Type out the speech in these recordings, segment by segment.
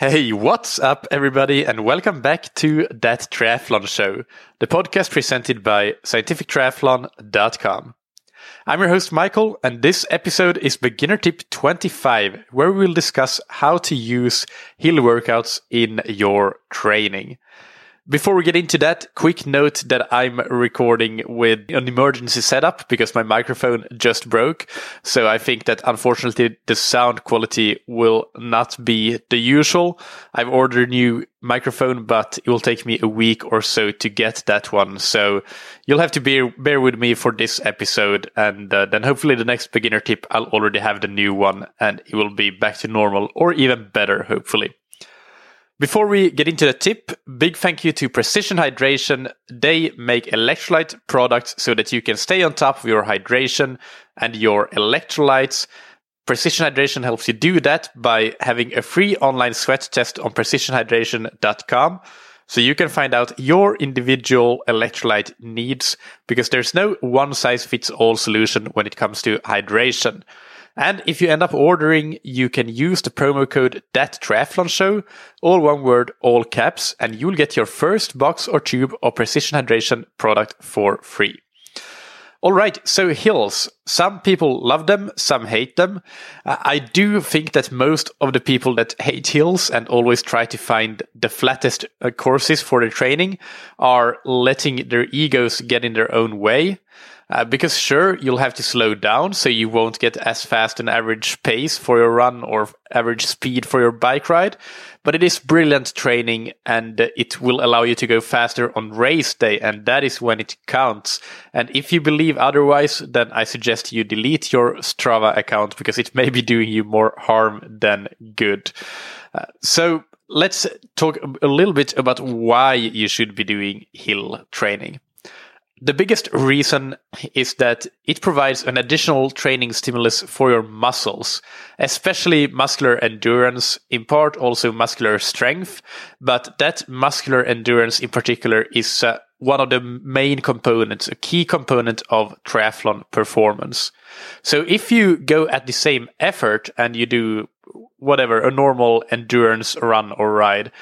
Hey, what's up, everybody, and welcome back to That Triathlon Show, the podcast presented by scientifictriathlon.com. I'm your host, Michael, and this episode is Beginner Tip 25, where we will discuss how to use hill workouts in your training. Before we get into that, quick note that I'm recording with an emergency setup because my microphone just broke. So I think that unfortunately the sound quality will not be the usual. I've ordered a new microphone, but it will take me a week or so to get that one. So you'll have to bear, bear with me for this episode. And uh, then hopefully the next beginner tip, I'll already have the new one and it will be back to normal or even better, hopefully. Before we get into the tip, big thank you to Precision Hydration. They make electrolyte products so that you can stay on top of your hydration and your electrolytes. Precision Hydration helps you do that by having a free online sweat test on precisionhydration.com. So you can find out your individual electrolyte needs because there's no one size fits all solution when it comes to hydration. And if you end up ordering, you can use the promo code That Triathlon Show, all one word, all caps, and you'll get your first box or tube of Precision Hydration product for free. All right, so hills. Some people love them, some hate them. Uh, I do think that most of the people that hate hills and always try to find the flattest uh, courses for their training are letting their egos get in their own way. Uh, because sure, you'll have to slow down so you won't get as fast an average pace for your run or average speed for your bike ride. But it is brilliant training and it will allow you to go faster on race day. And that is when it counts. And if you believe otherwise, then I suggest you delete your Strava account because it may be doing you more harm than good. Uh, so let's talk a little bit about why you should be doing hill training. The biggest reason is that it provides an additional training stimulus for your muscles, especially muscular endurance, in part also muscular strength. But that muscular endurance in particular is uh, one of the main components, a key component of triathlon performance. So if you go at the same effort and you do whatever, a normal endurance run or ride,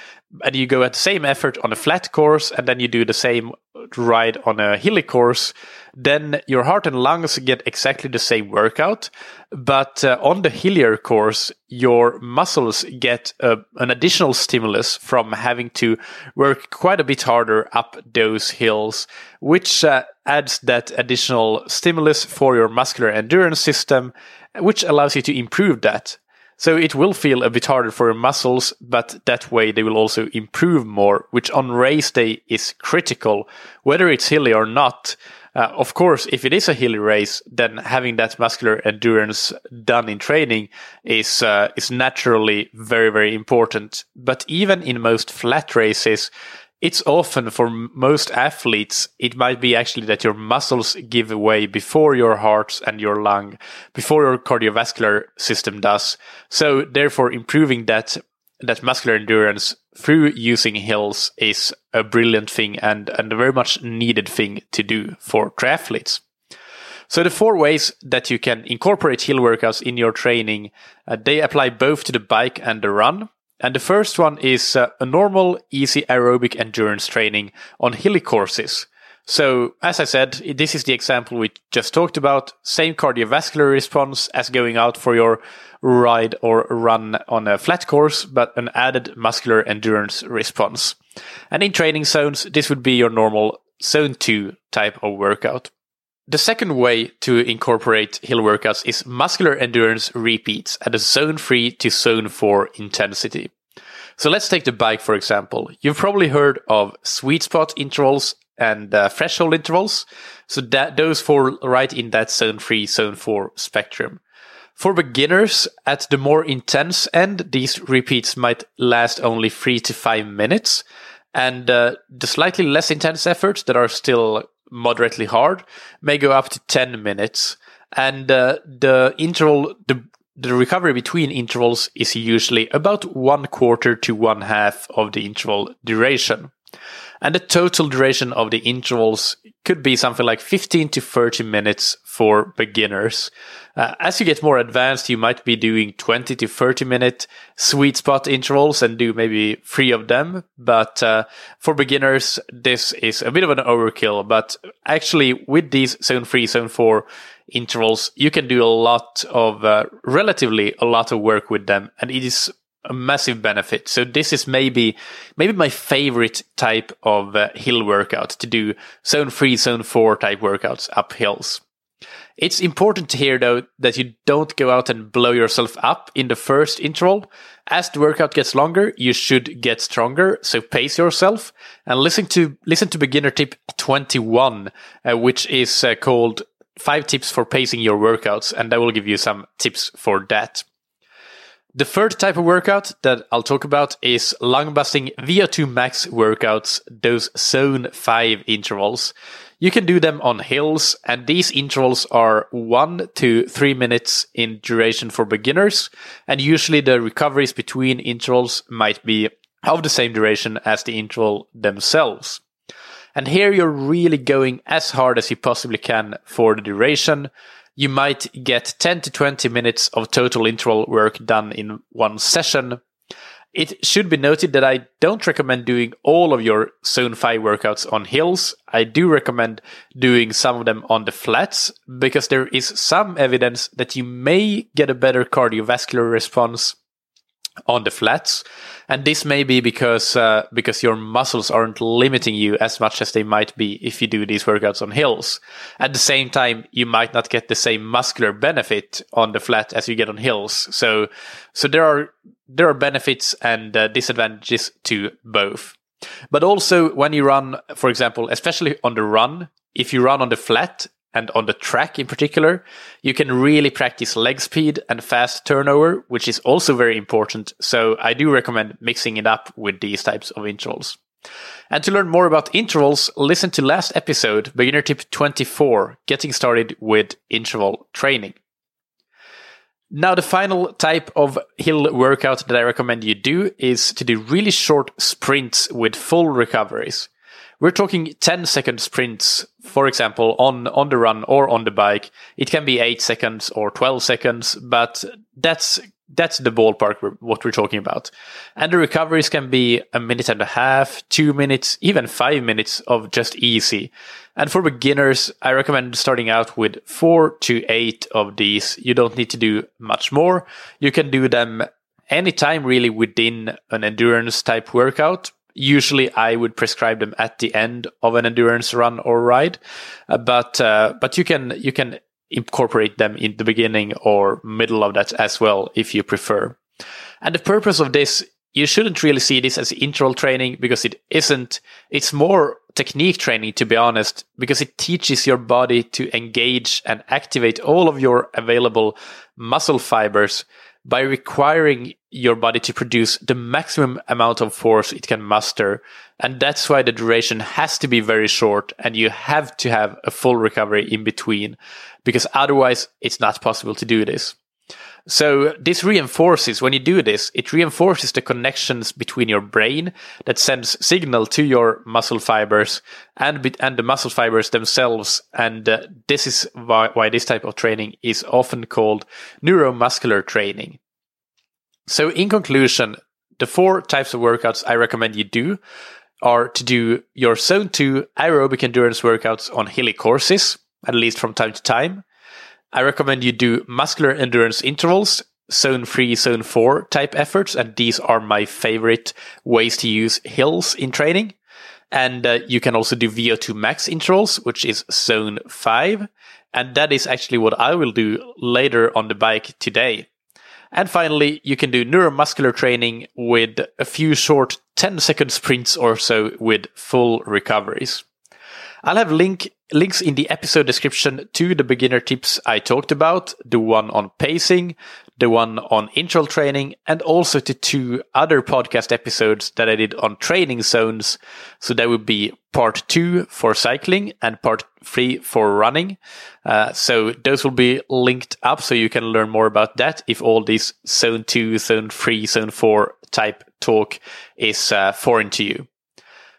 and you go at the same effort on a flat course and then you do the same ride on a hilly course, then your heart and lungs get exactly the same workout. But uh, on the hillier course, your muscles get uh, an additional stimulus from having to work quite a bit harder up those hills, which uh, adds that additional stimulus for your muscular endurance system, which allows you to improve that. So it will feel a bit harder for your muscles, but that way they will also improve more, which on race day is critical, whether it's hilly or not. Uh, of course, if it is a hilly race, then having that muscular endurance done in training is uh, is naturally very very important. But even in most flat races, it's often for most athletes, it might be actually that your muscles give way before your heart and your lung, before your cardiovascular system does. So therefore improving that, that muscular endurance through using hills is a brilliant thing and, and a very much needed thing to do for triathletes. So the four ways that you can incorporate hill workouts in your training, uh, they apply both to the bike and the run. And the first one is uh, a normal, easy aerobic endurance training on hilly courses. So, as I said, this is the example we just talked about. Same cardiovascular response as going out for your ride or run on a flat course, but an added muscular endurance response. And in training zones, this would be your normal zone 2 type of workout. The second way to incorporate hill workouts is muscular endurance repeats at a zone 3 to zone 4 intensity. So let's take the bike for example. You've probably heard of sweet spot intervals and uh, threshold intervals. So that those fall right in that zone 3, zone 4 spectrum. For beginners, at the more intense end, these repeats might last only 3 to 5 minutes. And uh, the slightly less intense efforts that are still moderately hard may go up to 10 minutes. And uh, the interval, the, the recovery between intervals is usually about one quarter to one half of the interval duration. And the total duration of the intervals could be something like 15 to 30 minutes for beginners. Uh, as you get more advanced, you might be doing 20 to 30 minute sweet spot intervals and do maybe three of them. But uh, for beginners, this is a bit of an overkill. But actually, with these zone three, zone four intervals, you can do a lot of, uh, relatively a lot of work with them. And it is a massive benefit. So this is maybe maybe my favorite type of uh, hill workout to do zone 3 zone 4 type workouts up hills. It's important to hear though that you don't go out and blow yourself up in the first interval. As the workout gets longer, you should get stronger. So pace yourself and listen to listen to beginner tip 21, uh, which is uh, called five tips for pacing your workouts. And I will give you some tips for that. The third type of workout that I'll talk about is lung busting VO2 max workouts, those zone 5 intervals. You can do them on hills, and these intervals are one to three minutes in duration for beginners, and usually the recoveries between intervals might be of the same duration as the interval themselves. And here you're really going as hard as you possibly can for the duration, you might get 10 to 20 minutes of total interval work done in one session. It should be noted that I don't recommend doing all of your zone 5 workouts on hills. I do recommend doing some of them on the flats because there is some evidence that you may get a better cardiovascular response on the flats and this may be because uh, because your muscles aren't limiting you as much as they might be if you do these workouts on hills. At the same time, you might not get the same muscular benefit on the flat as you get on hills. So so there are there are benefits and uh, disadvantages to both. But also when you run, for example, especially on the run, if you run on the flat, and on the track in particular, you can really practice leg speed and fast turnover, which is also very important. So I do recommend mixing it up with these types of intervals. And to learn more about intervals, listen to last episode, beginner tip 24, getting started with interval training. Now, the final type of hill workout that I recommend you do is to do really short sprints with full recoveries. We're talking 10 second sprints, for example, on, on the run or on the bike. It can be 8 seconds or 12 seconds, but that's that's the ballpark what we're talking about. And the recoveries can be a minute and a half, two minutes, even five minutes of just easy. And for beginners, I recommend starting out with four to eight of these. You don't need to do much more. You can do them anytime really within an endurance type workout, usually I would prescribe them at the end of an endurance run or ride, uh, but uh, but you can you can incorporate them in the beginning or middle of that as well if you prefer. And the purpose of this, you shouldn't really see this as interval training because it isn't. It's more technique training, to be honest, because it teaches your body to engage and activate all of your available muscle fibers by requiring your body to produce the maximum amount of force it can muster. And that's why the duration has to be very short and you have to have a full recovery in between because otherwise it's not possible to do this. So this reinforces, when you do this, it reinforces the connections between your brain that sends signal to your muscle fibers and, and the muscle fibers themselves. And uh, this is why, why this type of training is often called neuromuscular training. So in conclusion, the four types of workouts I recommend you do are to do your zone two aerobic endurance workouts on hilly courses, at least from time to time. I recommend you do muscular endurance intervals, zone three, zone four type efforts, and these are my favorite ways to use hills in training. And uh, you can also do VO2 max intervals, which is zone five. And that is actually what I will do later on the bike today. And finally, you can do neuromuscular training with a few short 10 second sprints or so with full recoveries. I'll have link links in the episode description to the beginner tips I talked about, the one on pacing, the one on interval training, and also to two other podcast episodes that I did on training zones. So that would be part two for cycling and part three for running. Uh, so those will be linked up so you can learn more about that if all this zone two, zone three, zone four type talk is uh, foreign to you.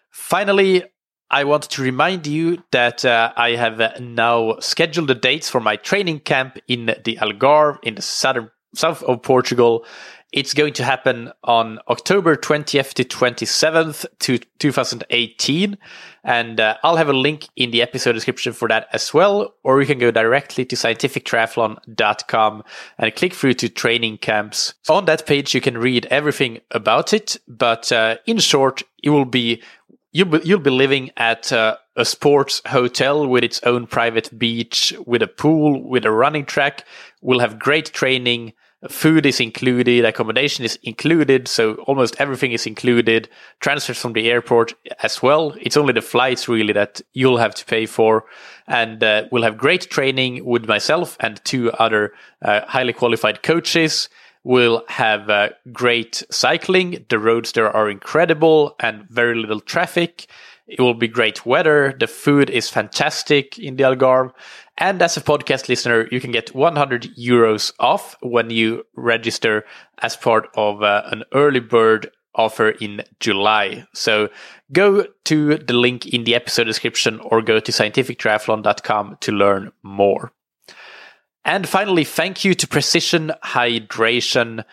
Finally, I want to remind you that uh, I have now scheduled the dates for my training camp in the Algarve in the southern south of Portugal. It's going to happen on October 20th to 27th to 2018. And uh, I'll have a link in the episode description for that as well. Or you can go directly to scientifictriathlon.com and click through to training camps. On that page, you can read everything about it. But uh, in short, it will be you'll be, you'll be living at uh, a sports hotel with its own private beach, with a pool, with a running track. We'll have great training. Food is included, accommodation is included, so almost everything is included. Transfers from the airport as well. It's only the flights really that you'll have to pay for. And uh, we'll have great training with myself and two other uh, highly qualified coaches. We'll have uh, great cycling. The roads there are incredible and very little traffic. It will be great weather. The food is fantastic in the Algarve. And as a podcast listener, you can get 100 euros off when you register as part of uh, an early bird offer in July. So go to the link in the episode description or go to scientifictriathlon.com to learn more. And finally, thank you to Precision Hydration.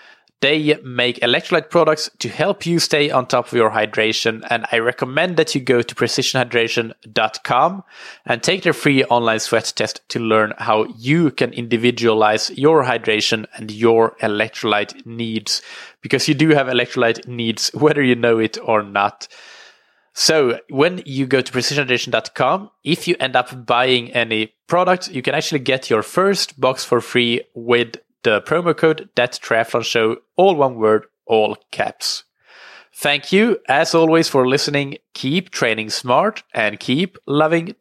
They make electrolyte products to help you stay on top of your hydration. And I recommend that you go to precisionhydration.com and take their free online sweat test to learn how you can individualize your hydration and your electrolyte needs. Because you do have electrolyte needs, whether you know it or not. So when you go to precisionhydration.com, if you end up buying any product, you can actually get your first box for free with the promo code that triathlon show, all one word, all caps. Thank you, as always, for listening. Keep training smart and keep loving tri-